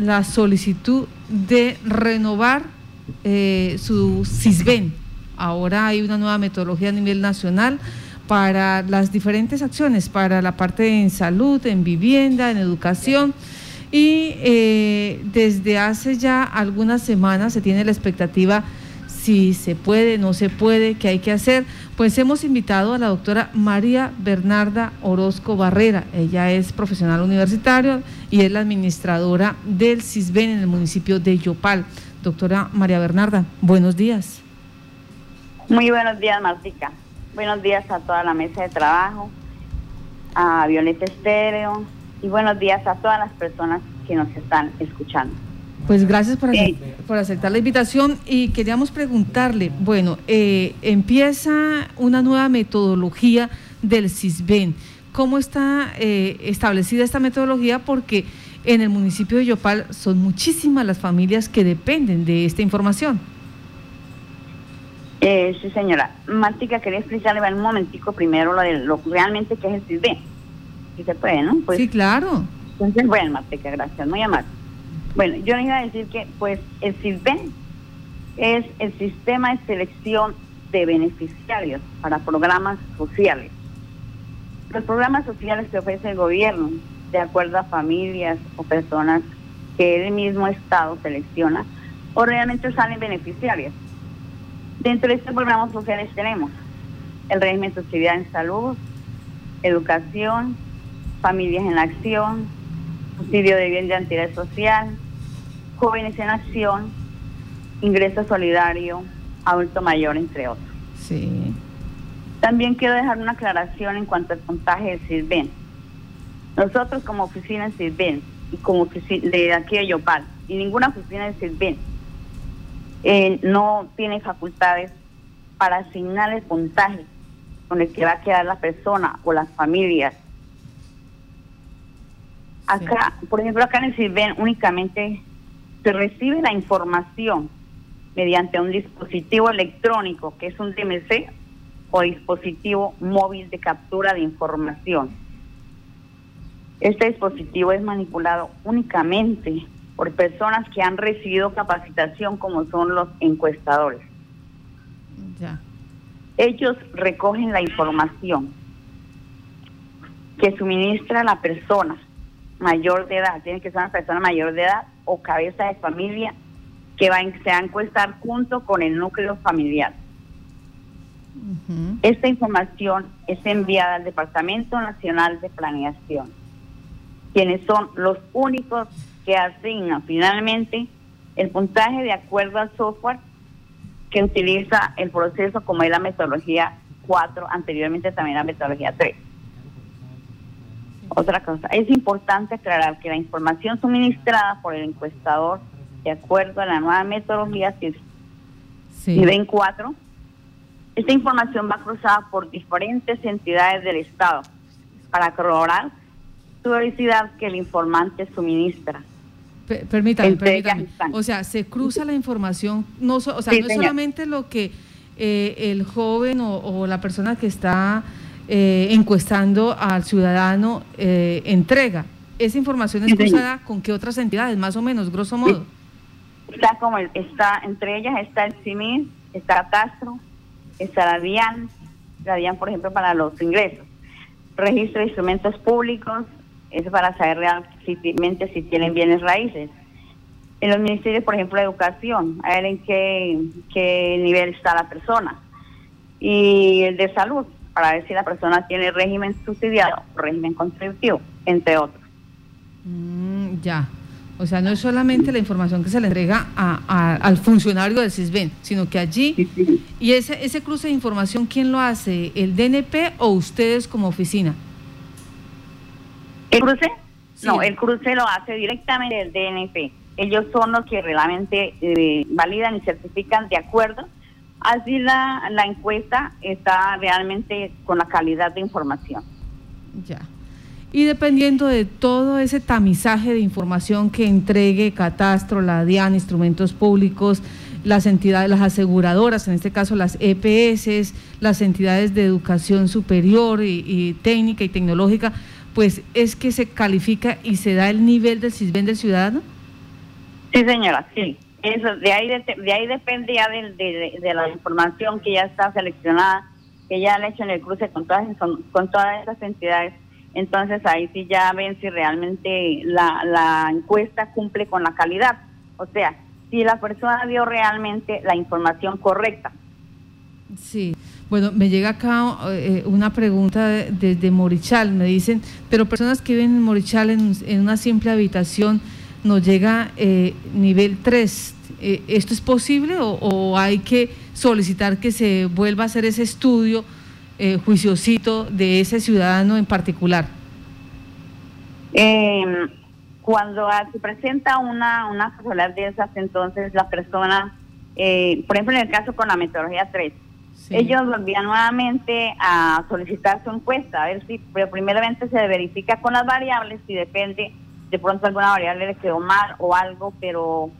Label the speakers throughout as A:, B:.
A: la solicitud de renovar eh, su CISBEN. Ahora hay una nueva metodología a nivel nacional para las diferentes acciones, para la parte en salud, en vivienda, en educación. Y eh, desde hace ya algunas semanas se tiene la expectativa si se puede, no se puede, qué hay que hacer. Pues hemos invitado a la doctora María Bernarda Orozco Barrera. Ella es profesional universitario y es la administradora del CISBEN en el municipio de Yopal. Doctora María Bernarda, buenos días.
B: Muy buenos días, Martica. Buenos días a toda la mesa de trabajo, a Violeta Estéreo y buenos días a todas las personas que nos están escuchando.
A: Pues gracias por, por aceptar la invitación y queríamos preguntarle, bueno, eh, empieza una nueva metodología del CISBEN. ¿Cómo está eh, establecida esta metodología? Porque en el municipio de Yopal son muchísimas las familias que dependen de esta información.
B: Eh, sí, señora. Martica, quería explicarle un momentico primero lo de lo realmente que es el CISBEN. Si se puede, ¿no?
A: Pues, sí, claro.
B: Entonces, bueno, Martica, gracias, muy amable. Bueno, yo le iba a decir que, pues, el CISBEN es el sistema de selección de beneficiarios para programas sociales. Los programas sociales que ofrece el gobierno, de acuerdo a familias o personas que el mismo Estado selecciona, o realmente salen beneficiarios. Dentro de estos programas sociales tenemos el régimen de subsidiado en salud, educación, familias en acción, subsidio de bien de entidad social, jóvenes en acción, ingreso solidario, adulto mayor, entre otros.
A: Sí.
B: También quiero dejar una aclaración en cuanto al puntaje del CIRBEN. Nosotros como oficina de CIRBEN y como oficina de aquí de Yopal, y ninguna oficina de CIRBEN eh, no tiene facultades para asignar el puntaje con el que va a quedar la persona o las familias. Acá, por ejemplo, acá en el CIRBEN únicamente se recibe la información mediante un dispositivo electrónico que es un DMC o dispositivo móvil de captura de información. Este dispositivo es manipulado únicamente por personas que han recibido capacitación como son los encuestadores. Ya. Ellos recogen la información que suministra la persona mayor de edad, tiene que ser una persona mayor de edad o cabeza de familia que va, se va a encuestar junto con el núcleo familiar. Esta información es enviada al Departamento Nacional de Planeación, quienes son los únicos que asigna finalmente el puntaje de acuerdo al software que utiliza el proceso como es la metodología 4, anteriormente también la metodología 3. Otra cosa, es importante aclarar que la información suministrada por el encuestador de acuerdo a la nueva metodología sí. 4, esta información va cruzada por diferentes entidades del Estado para corroborar su vericidad que el informante suministra
A: permítame, permítame. O sea, se cruza la información, no, o sea, no es solamente lo que eh, el joven o, la persona que está eh, encuestando al ciudadano eh, entrega. Esa información es cruzada con qué otras entidades, más o menos, grosso modo.
B: Está como está entre ellas está el CIMIS, está Castro, está la DIAN, la DIAN, por ejemplo, para los ingresos, registro de instrumentos públicos, es para saber realmente si tienen bienes raíces. En los ministerios, por ejemplo, de educación, a ver en qué, qué nivel está la persona. Y el de salud, para ver si la persona tiene régimen subsidiado o régimen contributivo, entre otros.
A: Mm, ya. O sea, no es solamente la información que se le entrega a, al funcionario del CISBEN, sino que allí, y ese, ese cruce de información, ¿quién lo hace? ¿El DNP o ustedes como oficina?
B: ¿El cruce? No, el cruce lo hace directamente el DNP. Ellos son los que realmente eh, validan y certifican de acuerdo. Así la, la encuesta está realmente con la calidad de información.
A: Ya. Y dependiendo de todo ese tamizaje de información que entregue Catastro, la DIAN, instrumentos públicos, las entidades, las aseguradoras, en este caso las EPS, las entidades de educación superior y técnica y tecnológica, pues es que se califica y se da el nivel del CISBEN del ciudadano?
B: Sí, señora, sí. Eso, de ahí de, ahí depende ya de, la información que ya está seleccionada, que ya han hecho en el cruce con todas con todas esas entidades. Entonces ahí sí ya ven si realmente la, la encuesta cumple con la calidad. O sea, si la persona dio realmente la información correcta.
A: Sí. Bueno, me llega acá eh, una pregunta desde Morichal. Me dicen, pero personas que viven en Morichal en, una simple habitación nos llega eh, nivel 3. Eh, ¿Esto es posible o, hay que solicitar que se vuelva a hacer ese estudio juiciosito de ese ciudadano en particular?
B: Em, cuando se presenta una, una de esas, entonces la persona, por ejemplo en el caso con la metodología 3, ellos volvían nuevamente a solicitar su encuesta, a ver si, pero primeramente se verifica con las variables, si depende, de pronto alguna variable le quedó mal o algo, pero,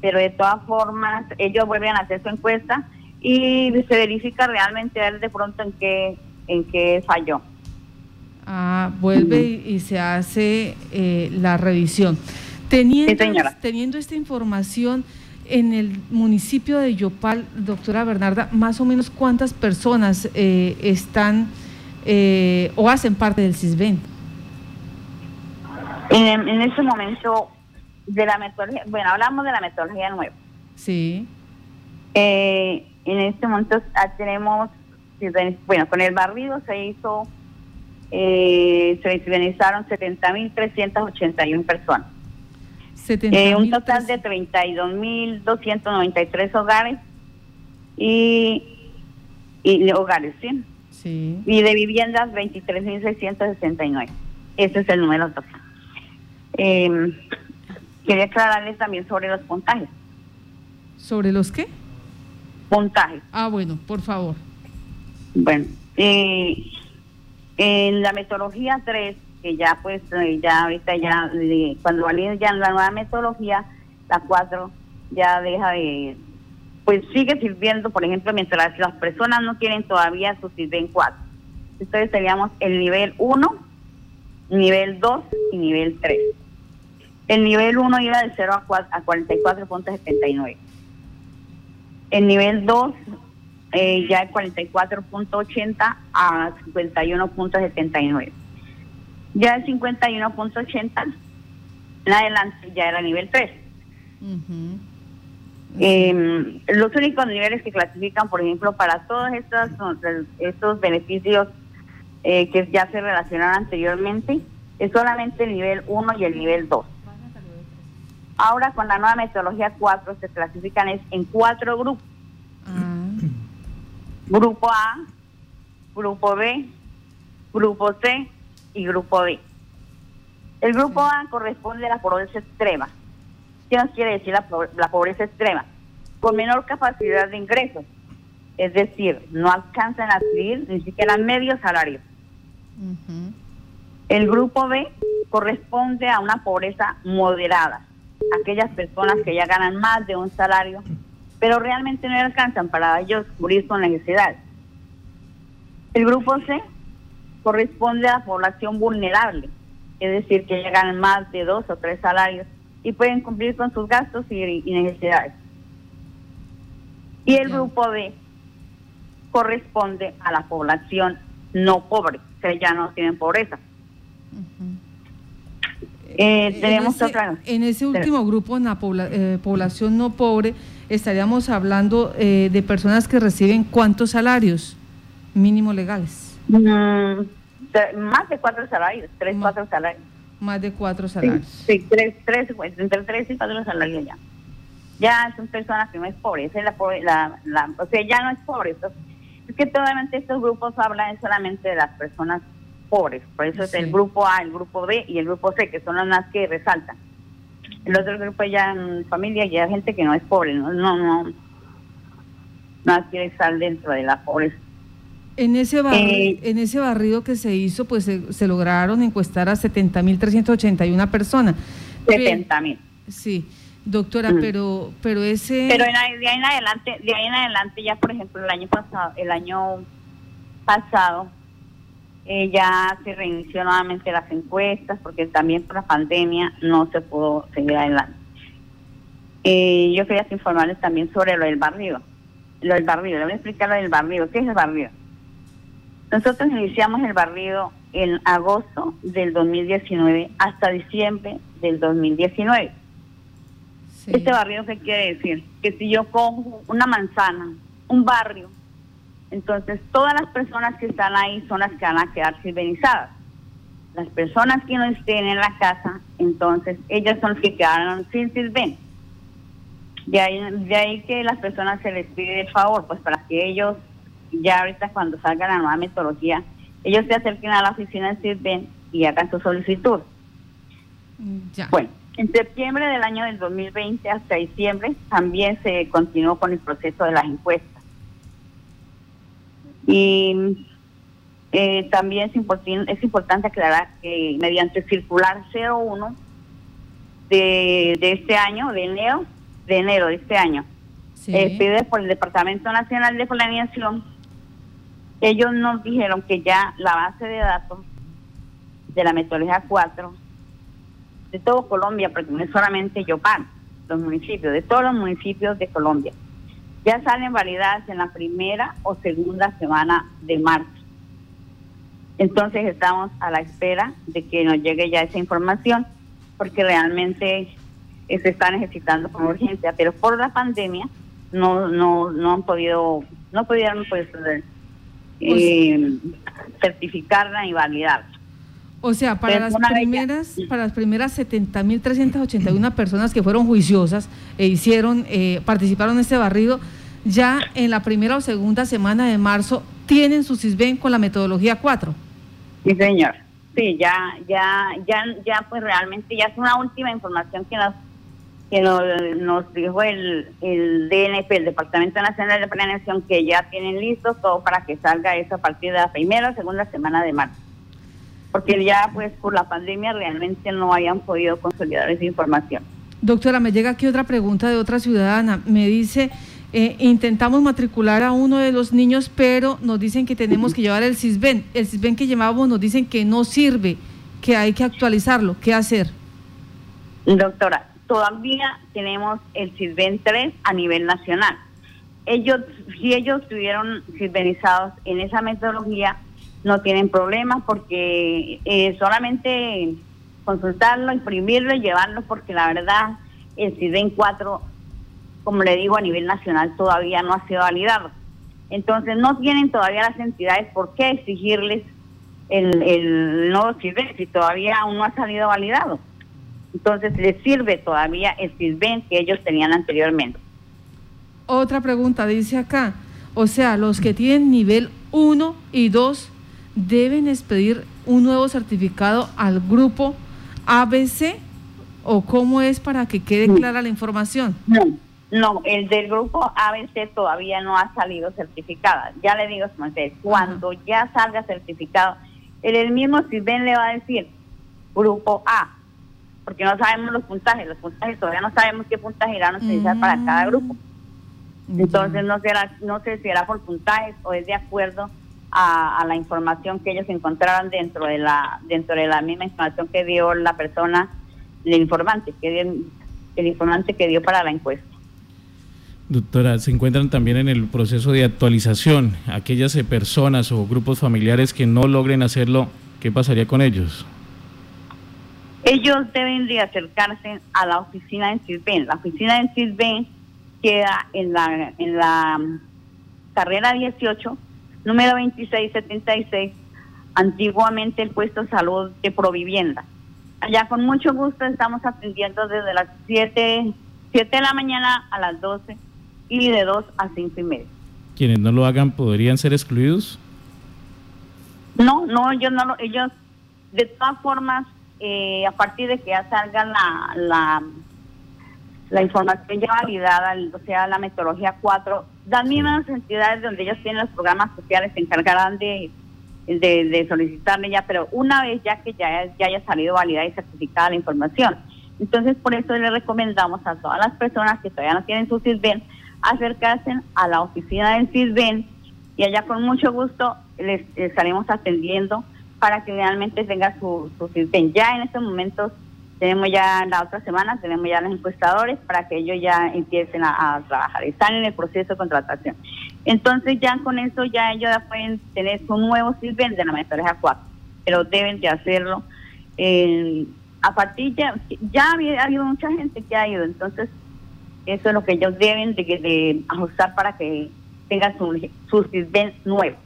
B: pero de todas formas ellos vuelven a hacer su encuesta y se verifica realmente a ver de pronto en qué, en qué falló.
A: Ah, vuelve y, se hace eh, la revisión. Teniendo, teniendo esta información, en el municipio de Yopal, doctora Bernarda, más o menos cuántas personas eh, están eh, o hacen parte del CISBEN.
B: En, en este momento, de la metodología, bueno, hablamos de la metodología nueva.
A: Sí.
B: Eh, en este momento ah, tenemos, bueno, con el barrido se hizo, se civilizaron 70.381 personas. Eh, un total de 32.293 hogares y, y hogares, ¿sí?
A: Sí.
B: Y de viviendas 23.669. Ese es el número total. Eh, quería aclararles también sobre los puntajes.
A: ¿Sobre los qué?
B: Puntajes.
A: Ah, bueno, por favor.
B: Bueno, eh, en la metodología 3 que ya pues eh, ya ahorita ya cuando valide ya la nueva metodología la 4 ya deja de pues sigue sirviendo por ejemplo mientras las personas no tienen todavía su en 4 entonces teníamos el nivel 1 nivel 2 y nivel 3 el nivel 1 iba de 0 a, a 44.79 el nivel 2 eh, ya de 44.80 a 51.79 ya el 51.80 en adelante ya era nivel 3. Em, los únicos niveles que clasifican, por ejemplo, para todos estos, estos beneficios eh, que ya se relacionaron anteriormente, es solamente el nivel 1 y el nivel 2. Ahora con la nueva metodología 4 se clasifican en cuatro grupos. Ah. Grupo A, grupo B, grupo C y grupo B. El grupo A corresponde a la pobreza extrema. ¿Qué nos quiere decir la, pobreza extrema? Con menor capacidad de ingresos, es decir, no alcanzan a adquirir ni siquiera medio salario. El grupo B corresponde a una pobreza moderada, aquellas personas que ya ganan más de un salario, pero realmente no alcanzan para ellos cubrir sus necesidades. El grupo C corresponde a la población vulnerable, es decir, que llegan más de dos o tres salarios y pueden cumplir con sus gastos y, necesidades. Y el grupo B corresponde a la población no pobre, que ya no tienen pobreza.
A: Eh, tenemos en, ese, en ese último grupo, en la eh, población no pobre, estaríamos hablando eh, de personas que reciben cuántos salarios mínimos legales.
B: Mm, más de cuatro salarios, tres, cuatro salarios.
A: Más de cuatro salarios.
B: Sí, tres, tres, entre tres y cuatro salarios ya. Ya son personas que no es pobre, es la, la, la, o sea, ya no es pobre. es que totalmente estos grupos hablan solamente de las personas pobres, por eso es el grupo A, el grupo B y el grupo C, que son las más que resaltan. El otro grupo ya en familia, ya gente que no es pobre, no, no, no, no quiere estar dentro de la pobreza.
A: En ese, eh, en ese barrido que se hizo, pues se, lograron encuestar a 70.381 personas.
B: 70.000.
A: Sí, doctora, mm. pero pero ese...
B: Pero de ahí en adelante, de ahí en adelante ya, por ejemplo, el año pasado, el año pasado eh, ya se reinició nuevamente las encuestas porque también por la pandemia no se pudo seguir adelante. Eh, yo quería informarles también sobre lo del barrio. Lo del barrio, le voy a explicar lo del barrio. ¿Qué es el barrio? Nosotros iniciamos el barrio en agosto del 2019 hasta diciembre del 2019. Este barrio, ¿qué quiere decir? Que si yo cojo una manzana, un barrio, entonces todas las personas que están ahí son las que van a quedar silvenizadas. Las personas que no estén en la casa, entonces ellas son las que quedaron sin silven. De ahí, de ahí que las personas se les pide el favor, pues para que ellos, ya ahorita cuando salga la nueva metodología, ellos se acerquen a la oficina de Silven y hagan su solicitud. Ya. Bueno, en septiembre del año del 2020 hasta diciembre también se continuó con el proceso de las encuestas. Y eh, también es, importante es importante aclarar que mediante circular 01 de, de este año, de enero, de enero de este año, eh, pide por el Departamento Nacional de Planeación, ellos nos dijeron que ya la base de datos de la metodología 4 de todo Colombia, porque no es solamente Yopal, los municipios, de todos los municipios de Colombia, ya salen validadas en la primera o segunda semana de marzo. Entonces estamos a la espera de que nos llegue ya esa información, porque realmente se está necesitando con urgencia, pero por la pandemia no no no han podido no pudieron pues, eh, certificarla y validarla.
A: O sea, para las primeras, para las primeras 70.381 personas que fueron juiciosas e hicieron, eh, participaron en este barrido, ya en la primera o segunda semana de marzo tienen su CISBEN con la metodología 4.
B: Sí, señor. Sí, ya, ya, ya, ya, pues realmente ya es una última información que nos que nos, dijo el, el DNP, el Departamento Nacional de Planeación, que ya tienen listo todo para que salga eso a partir de la primera o segunda semana de marzo porque ya pues por la pandemia realmente no hayan podido consolidar esa información.
A: Doctora, me llega aquí otra pregunta de otra ciudadana. Me dice, eh, intentamos matricular a uno de los niños, pero nos dicen que tenemos que llevar el CISBEN. El CISBEN que llevábamos nos dicen que no sirve, que hay que actualizarlo. ¿Qué hacer?
B: Doctora, todavía tenemos el CISBEN 3 a nivel nacional. Ellos, si ellos estuvieron CISBENizados en esa metodología, no tienen problemas porque eh, solamente consultarlo, imprimirlo y llevarlo porque la verdad el CIDEN 4, como le digo, a nivel nacional todavía no ha sido validado. Entonces no tienen todavía las entidades por qué exigirles el, el nuevo CIDEN si todavía aún no ha salido validado. Entonces les sirve todavía el CIDEN que ellos tenían anteriormente.
A: Otra pregunta dice acá, o sea, los que tienen nivel 1 y 2 deben expedir un nuevo certificado al grupo ABC o cómo es para que quede clara la información?
B: No, no, el del grupo ABC todavía no ha salido certificada. Ya le digo, cuando ya salga certificado, el, el mismo CISBEN le va a decir grupo A, porque no sabemos los puntajes, los puntajes todavía no sabemos qué puntaje irán a utilizar para cada grupo. Entonces no será, no sé si será por puntajes o es de acuerdo a, la información que ellos encontraron dentro de la dentro de la misma información que dio la persona, el informante, que el informante que dio para la encuesta.
C: Doctora, se encuentran también en el proceso de actualización. Aquellas eh, personas o grupos familiares que no logren hacerlo, ¿qué pasaría con ellos?
B: Ellos deben de acercarse a la oficina de CISBEN. La oficina de CISBEN queda en la, en la carrera 18 número 2676, antiguamente el puesto salud de Provivienda. Allá con mucho gusto estamos atendiendo desde las 7, 7 de la mañana a las 12 y de 2 a 5 y media.
C: ¿Quienes no lo hagan podrían ser excluidos?
B: No, no, ellos no lo, ellos, de todas formas, eh, a partir de que ya salga la, la, la información ya validada, o sea, la metodología 4, las mismas entidades donde ellos tienen los programas sociales se encargarán de, de, solicitarle ya, pero una vez ya que ya, ya haya salido validada y certificada la información. Entonces, por eso le recomendamos a todas las personas que todavía no tienen su CISBEN acercarse a la oficina del CISBEN y allá con mucho gusto les, estaremos atendiendo para que realmente tenga su, su CISBEN. Ya en estos momentos tenemos ya la otra semana, tenemos ya los encuestadores para que ellos ya empiecen a, trabajar. Están en el proceso de contratación. Entonces ya con eso ya ellos ya pueden tener su nuevo CISBEN de la metodología 4, pero deben de hacerlo. a partir ya, ya ha habido mucha gente que ha ido, entonces eso es lo que ellos deben de, ajustar para que tengan su, su nuevo.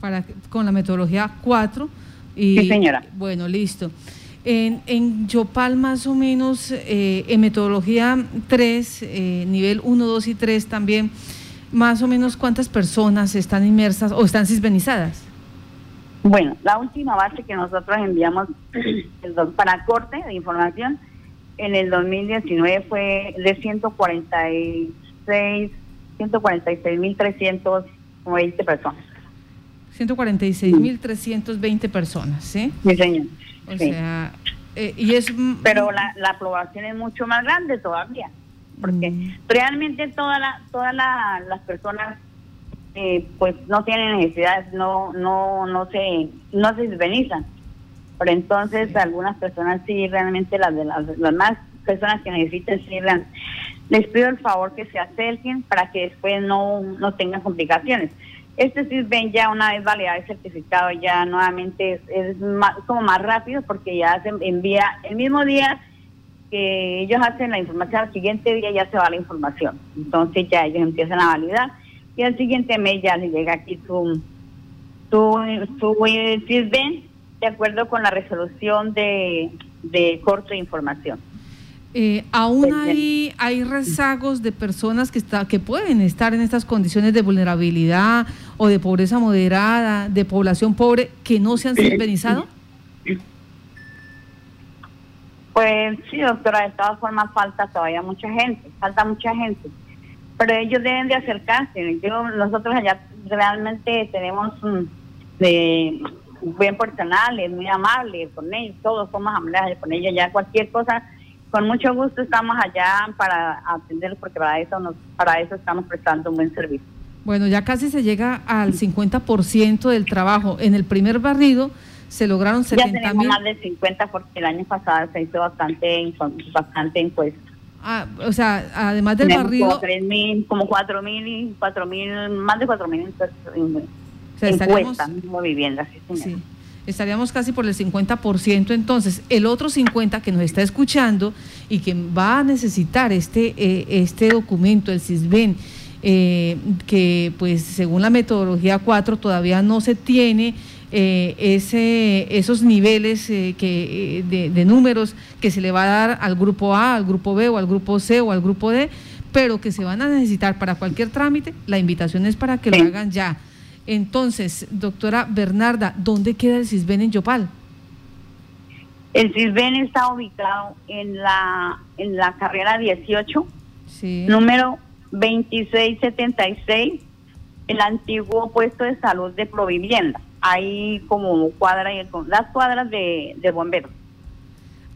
A: Para, con la metodología 4.
B: Y, sí, señora.
A: Bueno, listo. En, en Yopal más o menos, eh, en metodología 3, eh, nivel 1, 2 y 3 también, más o menos cuántas personas están inmersas o están cisbenizadas.
B: Bueno, la última base que nosotros enviamos para corte de información en el 2019 fue de 146, 146.320 personas.
A: 146.320 personas, ¿sí?
B: Sí, señor.
A: O sea, eh, y es...
B: Pero la, la aprobación es mucho más grande todavía, porque mm. realmente todas la, todas las personas eh, pues no tienen necesidades, no no no se no se desvenizan. Pero entonces algunas personas sí realmente las de las, las más personas que necesiten sí les pido el favor que se acerquen para que después no no tengan complicaciones. Este CISBEN ya una vez validado el certificado ya nuevamente es, como más rápido porque ya se envía el mismo día que ellos hacen la información, al siguiente día ya se va la información. Entonces ya ellos empiezan a validar y al siguiente mes ya les llega aquí su, su, su de acuerdo con la resolución de, de corto de información.
A: Eh, aún hay, hay rezagos de personas que, está, que pueden estar en estas condiciones de vulnerabilidad o de pobreza moderada, de población pobre, que no se han civilizado?
B: Pues sí, doctora, de todas formas falta todavía mucha gente, falta mucha gente. Pero ellos deben de acercarse. Yo, nosotros allá realmente tenemos un, de, buen personal, es muy amable con ellos, todos somos amables con ellos, ya cualquier cosa con mucho gusto estamos allá para atender porque para eso nos, para eso estamos prestando un buen servicio.
A: Bueno, ya casi se llega al 50% del trabajo. En el primer barrido se lograron 70
B: Ya tenemos más del 50 porque el año pasado se hizo bastante, bastante encuesta.
A: Ah, o sea, además del barrido...
B: Como 4 mil, cuatro mil, más de 4 mil encuestas, mismo viviendas, sí, Sí
A: estaríamos casi por el 50%. Entonces, el otro 50% que nos está escuchando y que va a necesitar este, eh, este documento, el CISBEN, eh, que pues según la metodología 4 todavía no se tiene eh, ese, esos niveles que, de, de, números que se le va a dar al grupo A, al grupo B o al grupo C o al grupo D, pero que se van a necesitar para cualquier trámite, la invitación es para que lo hagan ya. Entonces, doctora Bernarda, ¿dónde queda el CISBEN en Yopal?
B: El CISBEN está ubicado en la, en la carrera 18, número 2676, el antiguo puesto de salud de Provivienda. Ahí como cuadra, las cuadras de, de bomberos.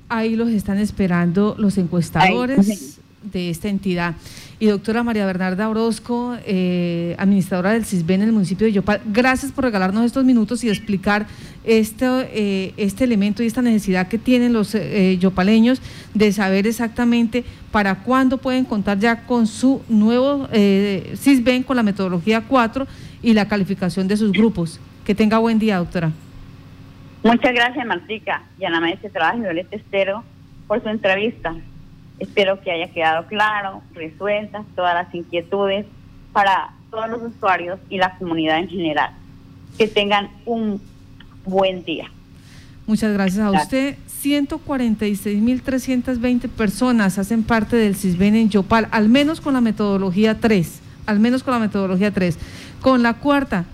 A: Ahí los están esperando los encuestadores de esta entidad. Y doctora María Bernarda Orozco, eh, administradora del CISBEN en el municipio de Yopal, gracias por regalarnos estos minutos y explicar este, eh, este elemento y esta necesidad que tienen los eh, yopaleños de saber exactamente para cuándo pueden contar ya con su nuevo CISBEN con la metodología 4 y la calificación de sus grupos. Que tenga buen día, doctora.
B: Muchas gracias, Martica, y a la maestra de trabajo, Violeta Estero, por su entrevista. Espero que haya quedado claro, resueltas todas las inquietudes para todos los usuarios y la comunidad en general. Que tengan un buen día.
A: Muchas gracias a usted. 146.320 personas hacen parte del CISBEN en Yopal, al menos con la metodología 3, al menos con la metodología 3. Con la cuarta,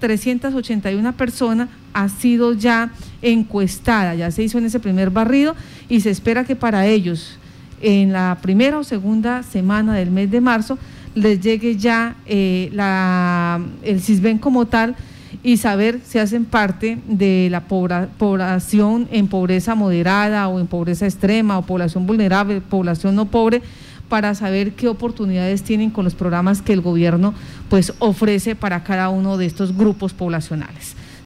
A: 70.381 personas ha sido ya encuestada, ya se hizo en ese primer barrido y se espera que para ellos en la primera o segunda semana del mes de marzo les llegue ya eh, la, el CISBEN como tal y saber si hacen parte de la población en pobreza moderada o en pobreza extrema o población vulnerable, población no pobre, para saber qué oportunidades tienen con los programas que el gobierno pues ofrece para cada uno de estos grupos poblacionales.